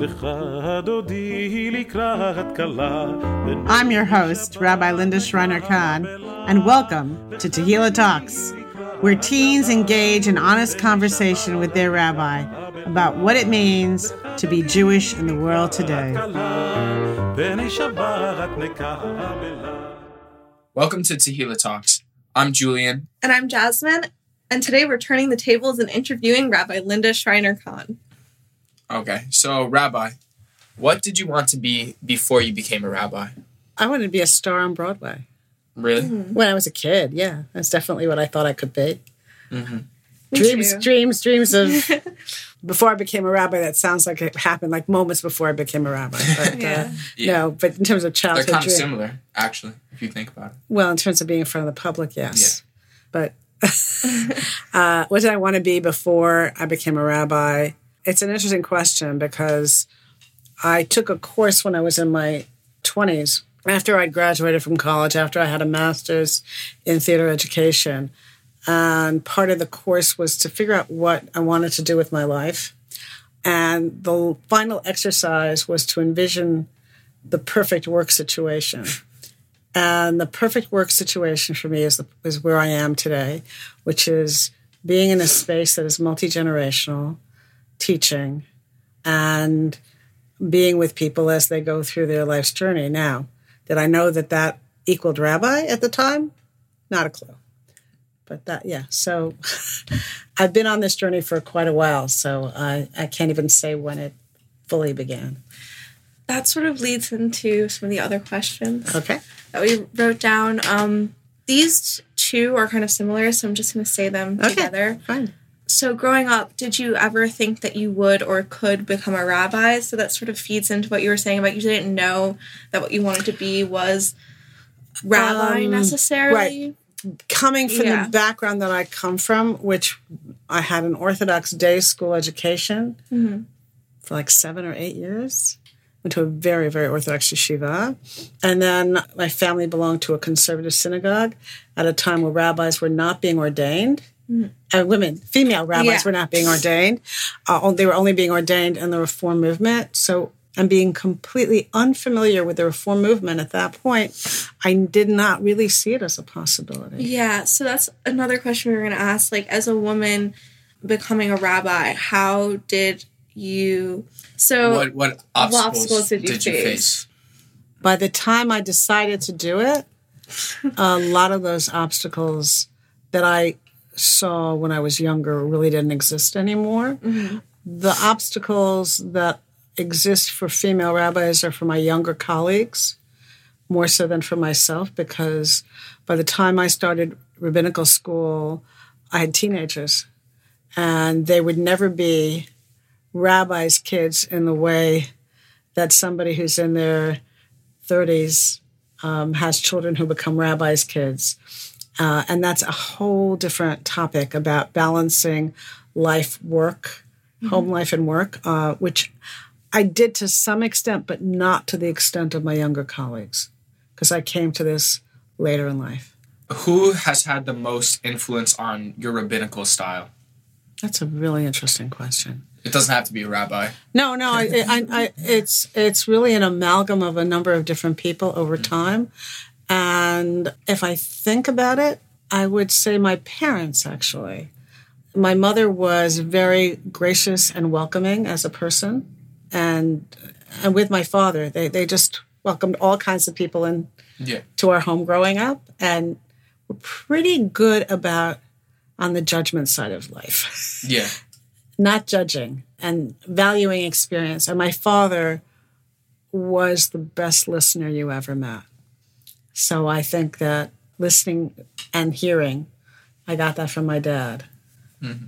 I'm your host, Rabbi Linda Schreiner Kahn, and welcome to Tehillah Talks, where teens engage in honest conversation with their rabbi about what it means to be Jewish in the world today. Welcome to Tehillah Talks. I'm Julian. And I'm Jasmine. And today we're turning the tables and interviewing Rabbi Linda Schreiner Kahn. Okay, so Rabbi, what did you want to be before you became a rabbi? I wanted to be a star on Broadway. Really? Mm-hmm. When I was a kid, yeah. That's definitely what I thought I could be. Mm-hmm. Dreams, too. dreams, dreams of. before I became a rabbi, that sounds like it happened like moments before I became a rabbi. But yeah. Uh, yeah. no, but in terms of childhood, they're kind of similar, actually, if you think about it. Well, in terms of being in front of the public, yes. Yeah. But uh, what did I want to be before I became a rabbi? It's an interesting question because I took a course when I was in my 20s after I graduated from college, after I had a master's in theater education. And part of the course was to figure out what I wanted to do with my life. And the final exercise was to envision the perfect work situation. And the perfect work situation for me is, the, is where I am today, which is being in a space that is multi generational, teaching, and being with people as they go through their life's journey. Now, did I know that that equaled rabbi at the time? Not a clue. But that, yeah. So I've been on this journey for quite a while, so I, I can't even say when it fully began. That sort of leads into some of the other questions. Okay. That we wrote down. Um, these two are kind of similar, so I'm just going to say them okay, together. Fine. So, growing up, did you ever think that you would or could become a rabbi? So, that sort of feeds into what you were saying about you didn't know that what you wanted to be was rabbi um, necessarily. Right. Coming from yeah. the background that I come from, which I had an Orthodox day school education mm-hmm. for like seven or eight years, went to a very, very Orthodox yeshiva. And then my family belonged to a conservative synagogue at a time where rabbis were not being ordained uh, women, female rabbis yeah. were not being ordained. Uh, they were only being ordained in the Reform movement. So, and being completely unfamiliar with the Reform movement at that point, I did not really see it as a possibility. Yeah. So that's another question we were going to ask. Like, as a woman becoming a rabbi, how did you? So, what what obstacles, what obstacles did, you, did face? you face? By the time I decided to do it, a lot of those obstacles that I saw when I was younger really didn't exist anymore. Mm-hmm. The obstacles that exist for female rabbis are for my younger colleagues more so than for myself because by the time I started rabbinical school, I had teenagers and they would never be rabbis' kids in the way that somebody who's in their 30s um, has children who become rabbis' kids. Uh, and that's a whole different topic about balancing life, work, mm-hmm. home life, and work, uh, which I did to some extent, but not to the extent of my younger colleagues, because I came to this later in life. Who has had the most influence on your rabbinical style? That's a really interesting question. It doesn't have to be a rabbi. No, no, I, I, I, it's it's really an amalgam of a number of different people over mm-hmm. time, and if I think about it, I would say my parents actually. My mother was very gracious and welcoming as a person. And and with my father, they, they just welcomed all kinds of people in yeah. to our home growing up and were pretty good about on the judgment side of life. Yeah. Not judging and valuing experience. And my father was the best listener you ever met. So I think that listening and hearing, I got that from my dad. Mm-hmm.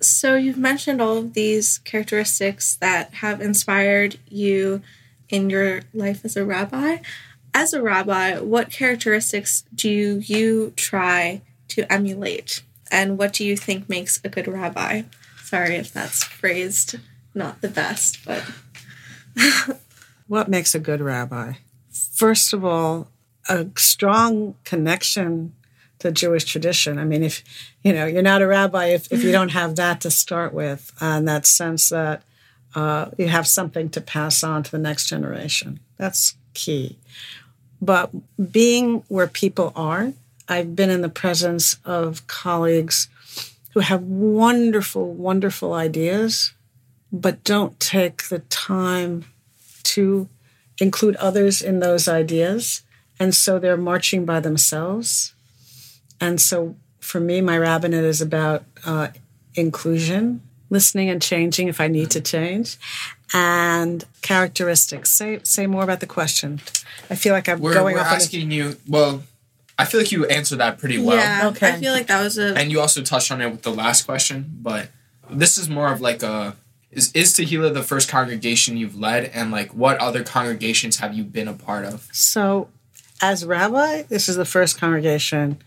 So you've mentioned all of these characteristics that have inspired you in your life as a rabbi. As a rabbi, what characteristics do you try to emulate? And what do you think makes a good rabbi? Sorry if that's phrased not the best, but. what makes a good rabbi? First of all, a strong connection to Jewish tradition. I mean, if you know you're not a rabbi if, if you don't have that to start with, and that sense that uh, you have something to pass on to the next generation. That's key. But being where people are, I've been in the presence of colleagues who have wonderful, wonderful ideas, but don't take the time to include others in those ideas. And so they're marching by themselves. And so for me, my rabbinate is about uh, inclusion, listening and changing if I need to change, and characteristics. Say say more about the question. I feel like I'm We're, going we're off. on a- asking you. Well, I feel like you answered that pretty well. yeah, okay. I feel like that was a And you also touched on it with the last question, but this is more of like a is is Tehillah the first congregation you've led, and like what other congregations have you been a part of? So, as rabbi, this is the first congregation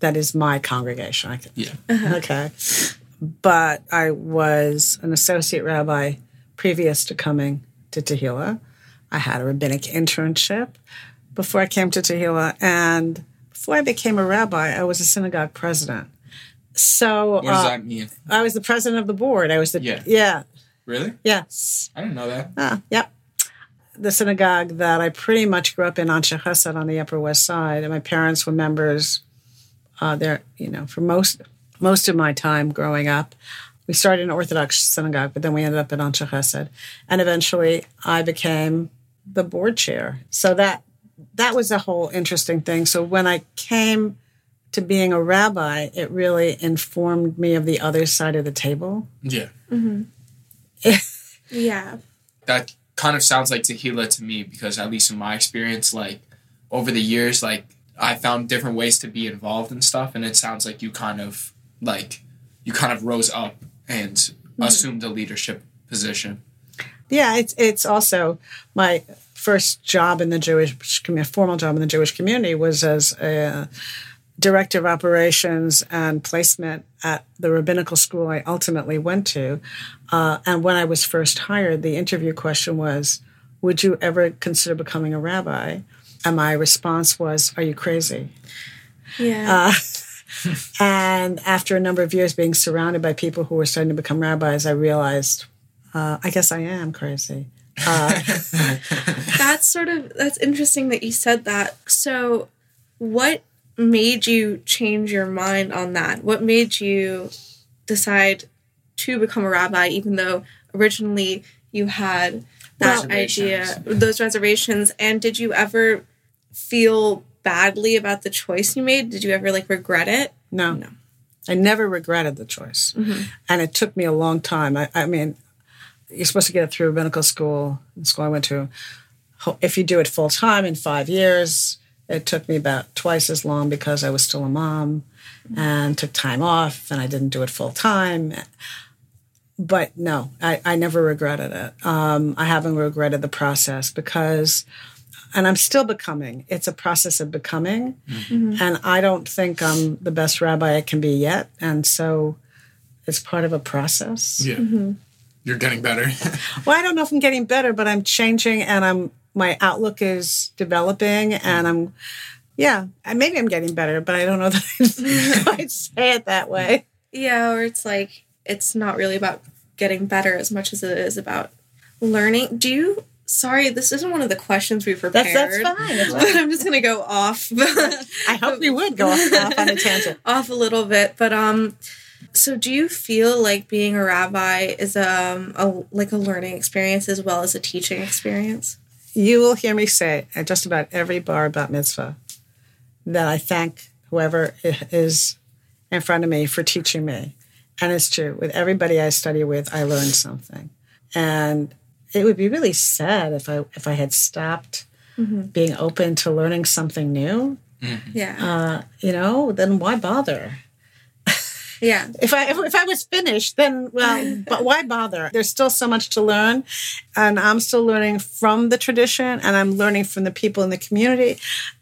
that is my congregation. I can, Yeah. Okay. But I was an associate rabbi previous to coming to Tehillah. I had a rabbinic internship before I came to Tehillah. And before I became a rabbi, I was a synagogue president. So What does uh, that mean? I was the president of the board. I was the, Yeah. yeah, Really? yes. I didn't know that. Ah, yep. The synagogue that I pretty much grew up in Anshe Chesed on the Upper West Side, and my parents were members uh, there. You know, for most most of my time growing up, we started in Orthodox synagogue, but then we ended up at Anshe Chesed, and eventually I became the board chair. So that that was a whole interesting thing. So when I came to being a rabbi, it really informed me of the other side of the table. Yeah. yeah. That kind of sounds like Tehillah to me because at least in my experience, like over the years, like I found different ways to be involved in stuff, and it sounds like you kind of like you kind of rose up and mm-hmm. assumed a leadership position. Yeah, it's it's also my first job in the Jewish community, formal job in the Jewish community was as a director of operations and placement at the rabbinical school I ultimately went to. Uh, and when I was first hired, the interview question was, "Would you ever consider becoming a rabbi?" And my response was, "Are you crazy?" Yeah. And after a number of years being surrounded by people who were starting to become rabbis, I realized, uh, I guess I am crazy. that's sort of that's interesting that you said that. So, what made you change your mind on that? What made you decide to become a rabbi, even though originally you had that idea, those reservations? And did you ever feel badly about the choice you made? Did you ever like regret it? No. No. I never regretted the choice. Mm-hmm. And it took me a long time. I, I mean, you're supposed to get it through medical school, the school I went to. If you do it full time in five years, it took me about twice as long because I was still a mom and took time off and I didn't do it full time. But no, I, I never regretted it. Um, I haven't regretted the process because, and I'm still becoming. It's a process of becoming. And I don't think I'm the best rabbi I can be yet. And so it's part of a process. Yeah. You're getting better. Well, I don't know if I'm getting better, but I'm changing and I'm my outlook is developing and I'm yeah, maybe I'm getting better, but I don't know that I'd say it that way. Yeah, or it's like it's not really about getting better as much as it is about learning. Do you? Sorry, this isn't one of the questions we prepared. That's that's fine. That's But. I'm just gonna go off. I hope we would go off, off on a tangent. off a little bit, but um, so do you feel like being a rabbi is um a like a learning experience as well as a teaching experience? You will hear me say at just about every bar about mitzvah that I thank whoever is in front of me for teaching me. And it's true. With everybody I study with, I learn something. And it would be really sad if I if I had stopped being open to learning something new. Yeah, Uh, you know, then why bother? Yeah, If I if, if I was finished, then well, but why bother? There's still so much to learn, and I'm still learning from the tradition, and I'm learning from the people in the community,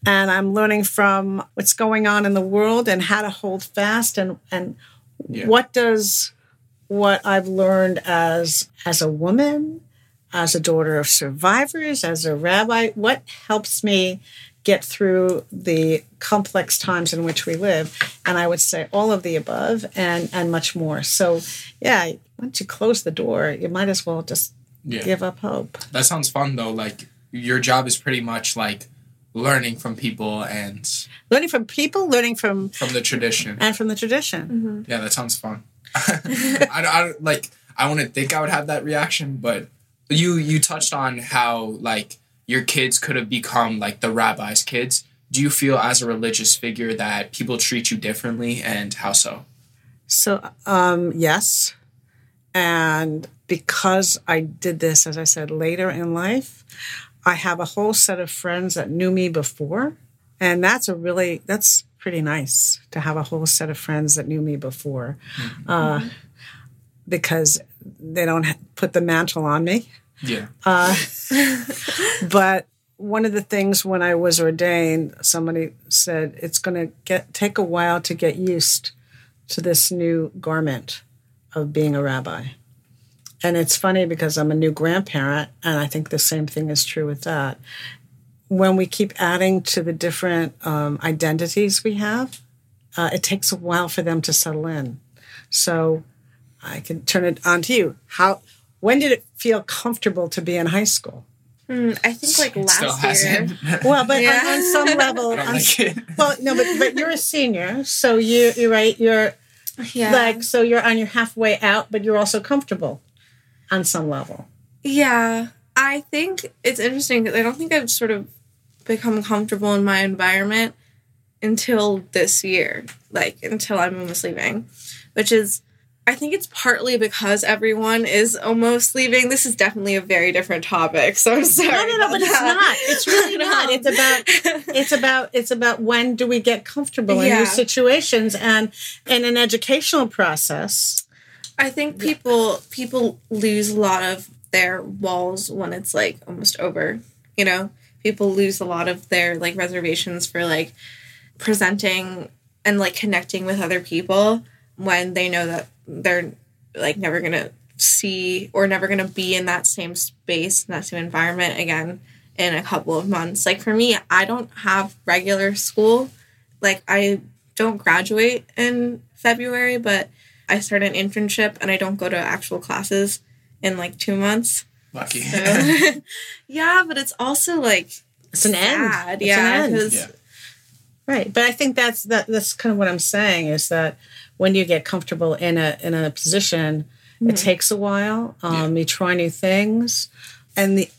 and I'm learning from what's going on in the world and how to hold fast and and Yeah. what does what I've learned as as a woman, as a daughter of survivors, as a rabbi, what helps me get through the complex times in which we live. And I would say all of the above and and much more. So yeah, once you close the door, you might as well just Yeah. give up hope. That sounds fun though. Like your job is pretty much like learning from people and Learning from people, learning from from the tradition. and from the tradition. Mm-hmm. Yeah, that sounds fun. I, I like. I wouldn't think I would have that reaction, but you you touched on how like your kids could have become like the rabbi's kids. Do you feel as a religious figure that people treat you differently, and how so? So, um, yes. And because I did this, as I said, later in life, I have a whole set of friends that knew me before. And that's a really, that's pretty nice to have a whole set of friends that knew me before uh, because they don't put the mantle on me. Yeah, But one of the things when I was ordained, somebody said it's going to get take a while to get used to this new garment of being a rabbi. And it's funny because I'm a new grandparent, and I think the same thing is true with that. When we keep adding to the different um, identities we have, uh, it takes a while for them to settle in. So I can turn it on to you. How? When did it feel comfortable to be in high school? Mm, I think like It still last year. hasn't. Well, but Yeah. on, on some level, I don't on- like it. well, no, but but you're a senior, so you you're right. You're Yeah. like so you're on your halfway out, but you're also comfortable on some level. Yeah, I think it's interesting because I don't think I've sort of become comfortable in my environment until this year, like until I'm almost leaving, which is, I think it's partly because everyone is almost leaving. This is definitely a very different topic, so I'm sorry. No, no, no, but it's not. It's really not. It's about it's about it's about when do we get comfortable in Yeah. new situations and in an educational process. I think people people lose a lot of their walls when it's like almost over. You know, people lose a lot of their like reservations for like presenting and like connecting with other people when they know that they're like never gonna see or never gonna be in that same space, in that same environment again in a couple of months. Like for me, I don't have regular school. Like I don't graduate in February, but I start an internship and I don't go to actual classes in like two months. Lucky. So- yeah, but it's also like It's an end. It's yeah, an end. 'cause- Yeah. Right, but I think that's that. That's kind of what I'm saying is that when you get comfortable in a in a position, it mm-hmm. takes a while. Um, You try new things, and the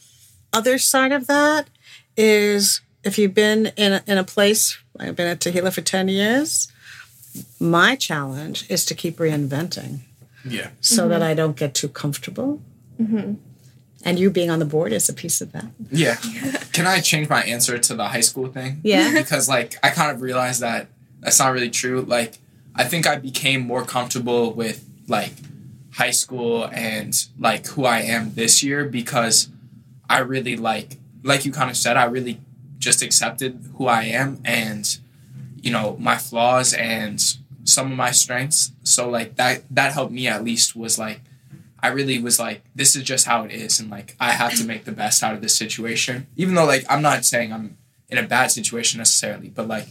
other side of that is if you've been in a, in a place. I've been at Tehillah for ten years. My challenge is to keep reinventing yeah. so that mm-hmm. I don't get too comfortable. Mm-hmm. And you being on the board is a piece of that. Yeah. Can I change my answer to the high school thing? Yeah. because like I kind of realized that that's not really true. Like I think I became more comfortable with like high school and like who I am this year because I really like like you kind of said I really just accepted who I am and you know my flaws and some of my strengths. So like that that helped me at least was like I really was like, this is just how it is, and like I have to make the best out of this situation. Even though like I'm not saying I'm in a bad situation necessarily, but like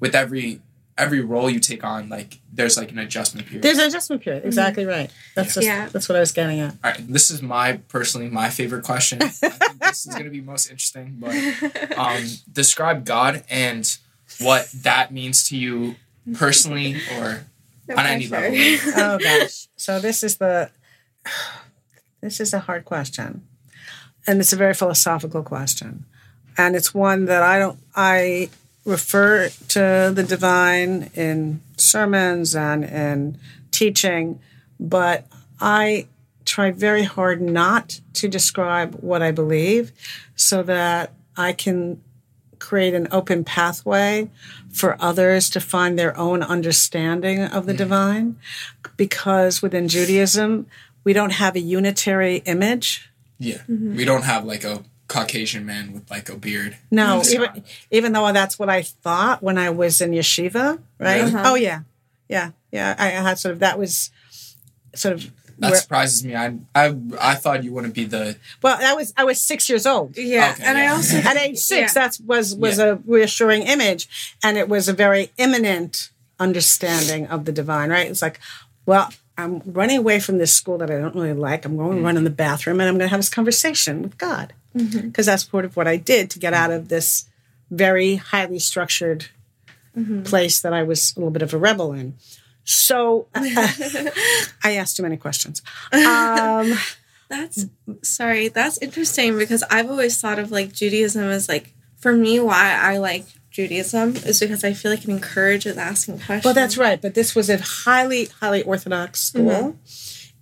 with every every role you take on, like there's like an adjustment period. There's an adjustment period. Exactly right. That's just Yeah. that's what I was getting at. All right, this is my personally my favorite question. I think this is gonna be most interesting, but um, describe God and what that means to you personally or No on any level. oh gosh. So this is the this is a hard question. And it's a very philosophical question. And it's one that I don't I refer to the divine in sermons and in teaching, but I try very hard not to describe what I believe so that I can create an open pathway for others to find their own understanding of the divine. Because within Judaism we don't have a unitary image. Yeah, mm-hmm. we don't have like a Caucasian man with like a beard. no in the sky. even, even though that's what I thought when I was in yeshiva right Really? oh yeah yeah yeah I, I had sort of that was sort of That Where- surprises me. I I I thought you wouldn't be the well, I was I was six years old. Yeah, Okay, and I also At age six, Yeah. that was was Yeah. a reassuring image, and it was a very immanent understanding of the divine. Right? It's like, well, I'm running away from this school that I don't really like. I'm going to run in mm-hmm. the bathroom, and I'm going to have this conversation with God, because that's part of what I did to get out of this very highly structured place that I was a little bit of a rebel in. So I asked too many questions. Um, That's sorry, that's interesting because I've always thought of like Judaism as like for me why I like Judaism is because I feel like it encourages asking questions. well, that's right. But this was a highly, highly Orthodox school,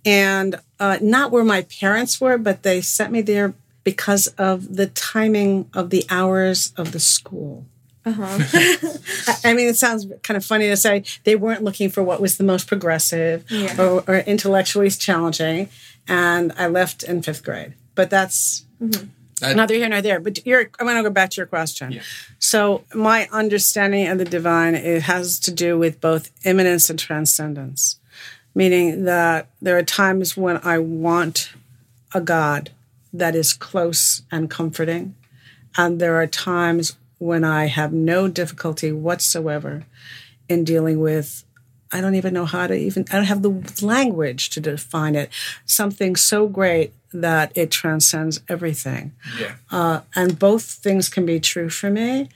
and uh, not where my parents were, but they sent me there because of the timing of the hours of the school. Uh-huh. I I mean, it sounds kind of funny to say they weren't looking for what was the most progressive Yeah. or, or intellectually challenging, and I left in fifth grade. But that's that, neither here nor there. But you're, I'm going to go back to your question. Yeah. So my understanding of the divine it has to do with both immanence and transcendence, meaning that there are times when I want a God that is close and comforting, and there are times when I have no difficulty whatsoever in dealing with. I don't even know how to even. I don't have the language to define it. Something so great that it transcends everything. yeah. Uh, and both things can be true for me.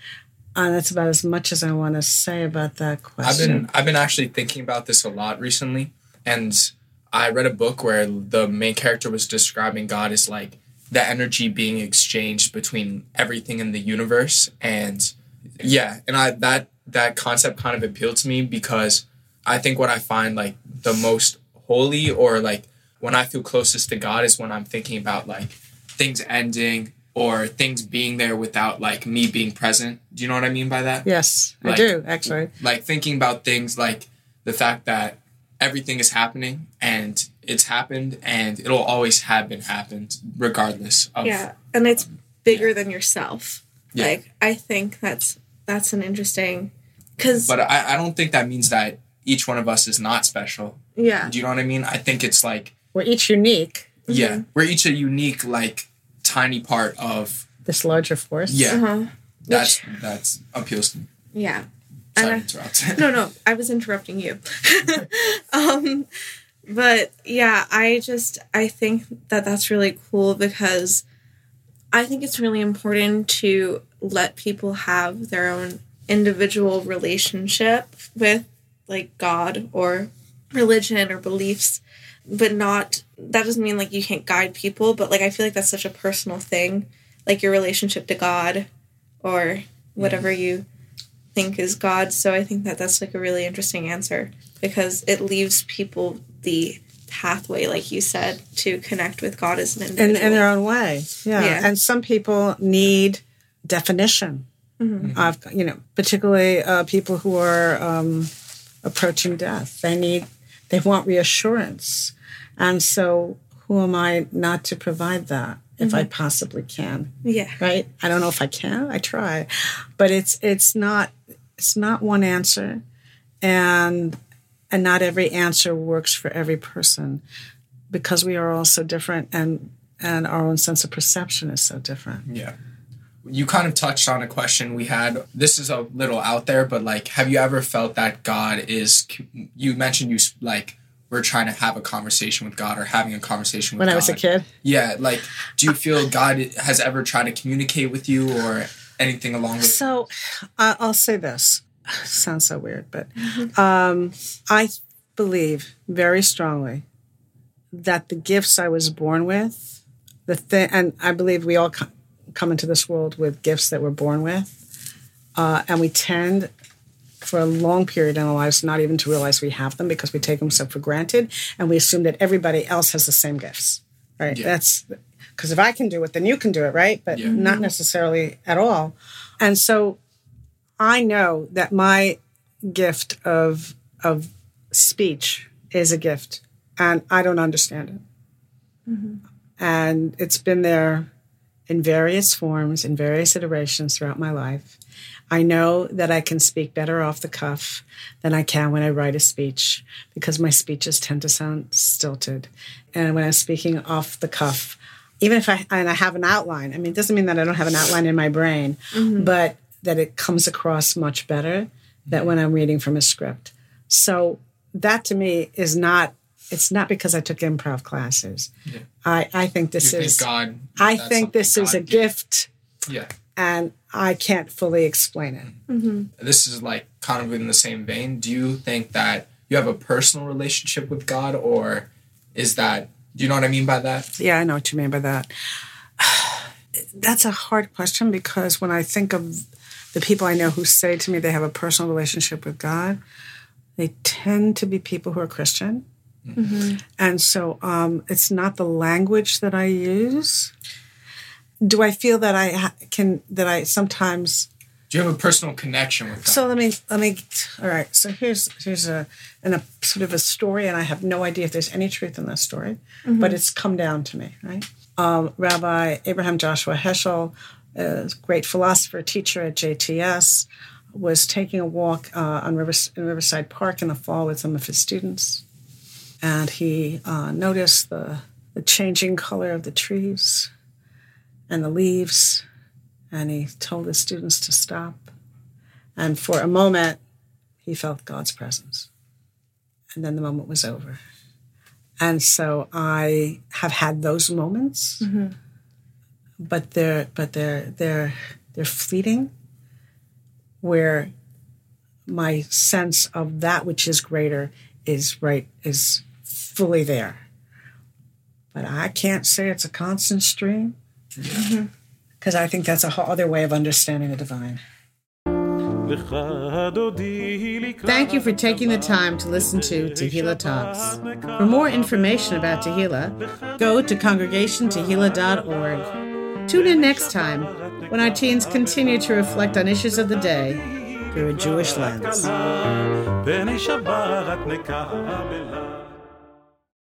And that's about as much as I want to say about that question. I've been I've been actually thinking about this a lot recently, and I read a book where the main character was describing God as like the energy being exchanged between everything in the universe, and yeah, and I that that concept kind of appealed to me because I think what I find like the most holy or like when I feel closest to God is when I'm thinking about like things ending or things being there without like me being present. Do you know what I mean by that? yes, I do, actually. like thinking about things like the fact that everything is happening and it's happened and it'll always have been happened regardless of yeah, and it's bigger than yourself. Yeah. Like I think that's that's an interesting because but I, I don't think that means that each one of us is not special. Yeah. Do you know what i mean? I think it's like We're each unique, yeah we're each a unique like tiny part of this larger force. yeah. Uh-huh. that's that's appeals to me. Yeah. Sorry And to no no i was interrupting you. Um but yeah i just i think that that's really cool because i think it's really important to let people have their own individual relationship with like god or religion or beliefs but not that doesn't mean like you can't guide people but like i feel like that's such a personal thing like your relationship to god or whatever mm-hmm. you think is God. So I think that that's like a really interesting answer because it leaves people the pathway, like you said, to connect with God as an In, individual. in their own way. Yeah. Yeah. And some people need definition of, you know, particularly uh, people who are um, approaching death. They need, they want reassurance. And so who am I not to provide that if I possibly can? yeah, right i don't know if i can i try but it's it's not it's not one answer and and not every answer works for every person because we are all so different and and our own sense of perception is so different Yeah. You kind of touched on a question we had. This is a little out there, but like, have you ever felt that God is? You mentioned you like we're trying to have a conversation with God or having a conversation with when God. i was a kid Yeah, like, do you feel God has ever tried to communicate with you or anything along those? so uh, i'll say this sounds so weird but um, i believe very strongly that the gifts i was born with the thing and i believe we all co- come into this world with gifts that we're born with uh, and we tend for a long period in our lives not even to realize we have them because we take them so for granted and we assume that everybody else has the same gifts right? Yeah. that's because if i can do it then you can do it right? But Yeah. not necessarily at all. And so i know that my gift of of speech is a gift and i don't understand it and it's been there in various forms, in various iterations throughout my life. I know that I can speak better off the cuff than I can when I write a speech because my speeches tend to sound stilted. And when I'm speaking off the cuff, even if I and I have an outline, I mean, it doesn't mean that I don't have an outline in my brain, mm-hmm. but that it comes across much better than when I'm reading from a script. So that to me is not it's not because I took improv classes. Yeah. I, I think this you is think God. I think this God is a gift. Yeah. And I can't fully explain it. Mm-hmm. This is like kind of in the same vein. Do you think that you have a personal relationship with God, or is that? Do you know what I mean by that? Yeah, I know what you mean by that. That's a hard question because when I think of the people I know who say to me they have a personal relationship with God, they tend to be people who are Christian. Mm-hmm. And so um, it's not the language that I use. Do I feel that I ha- can, that I sometimes. Do you have a personal connection with God? So let me, let me, all right. So here's, here's a, and a sort of a story, and I have no idea if there's any truth in this story, mm-hmm. but it's come down to me, right? Um, Rabbi Abraham Joshua Heschel, a great philosopher, teacher at JTS, was taking a walk uh, on Rivers, in Riverside Park in the fall with some of his students, and he uh, noticed the, the changing color of the trees and the leaves, and he told his students to stop. And for a moment, he felt God's presence, and then the moment was over. And so I have had those moments, mm-hmm. But they're but they're they're they're fleeting where my sense of that which is greater is right is fully there but i can't say it's a constant stream because mm-hmm. i think that's a whole other way of understanding the divine Thank you for taking the time to listen to Tehillah Talks. For more information about Tehillah, go to congregationtehillah.org Tune in next time when our teens continue to reflect on issues of the day through a Jewish lens.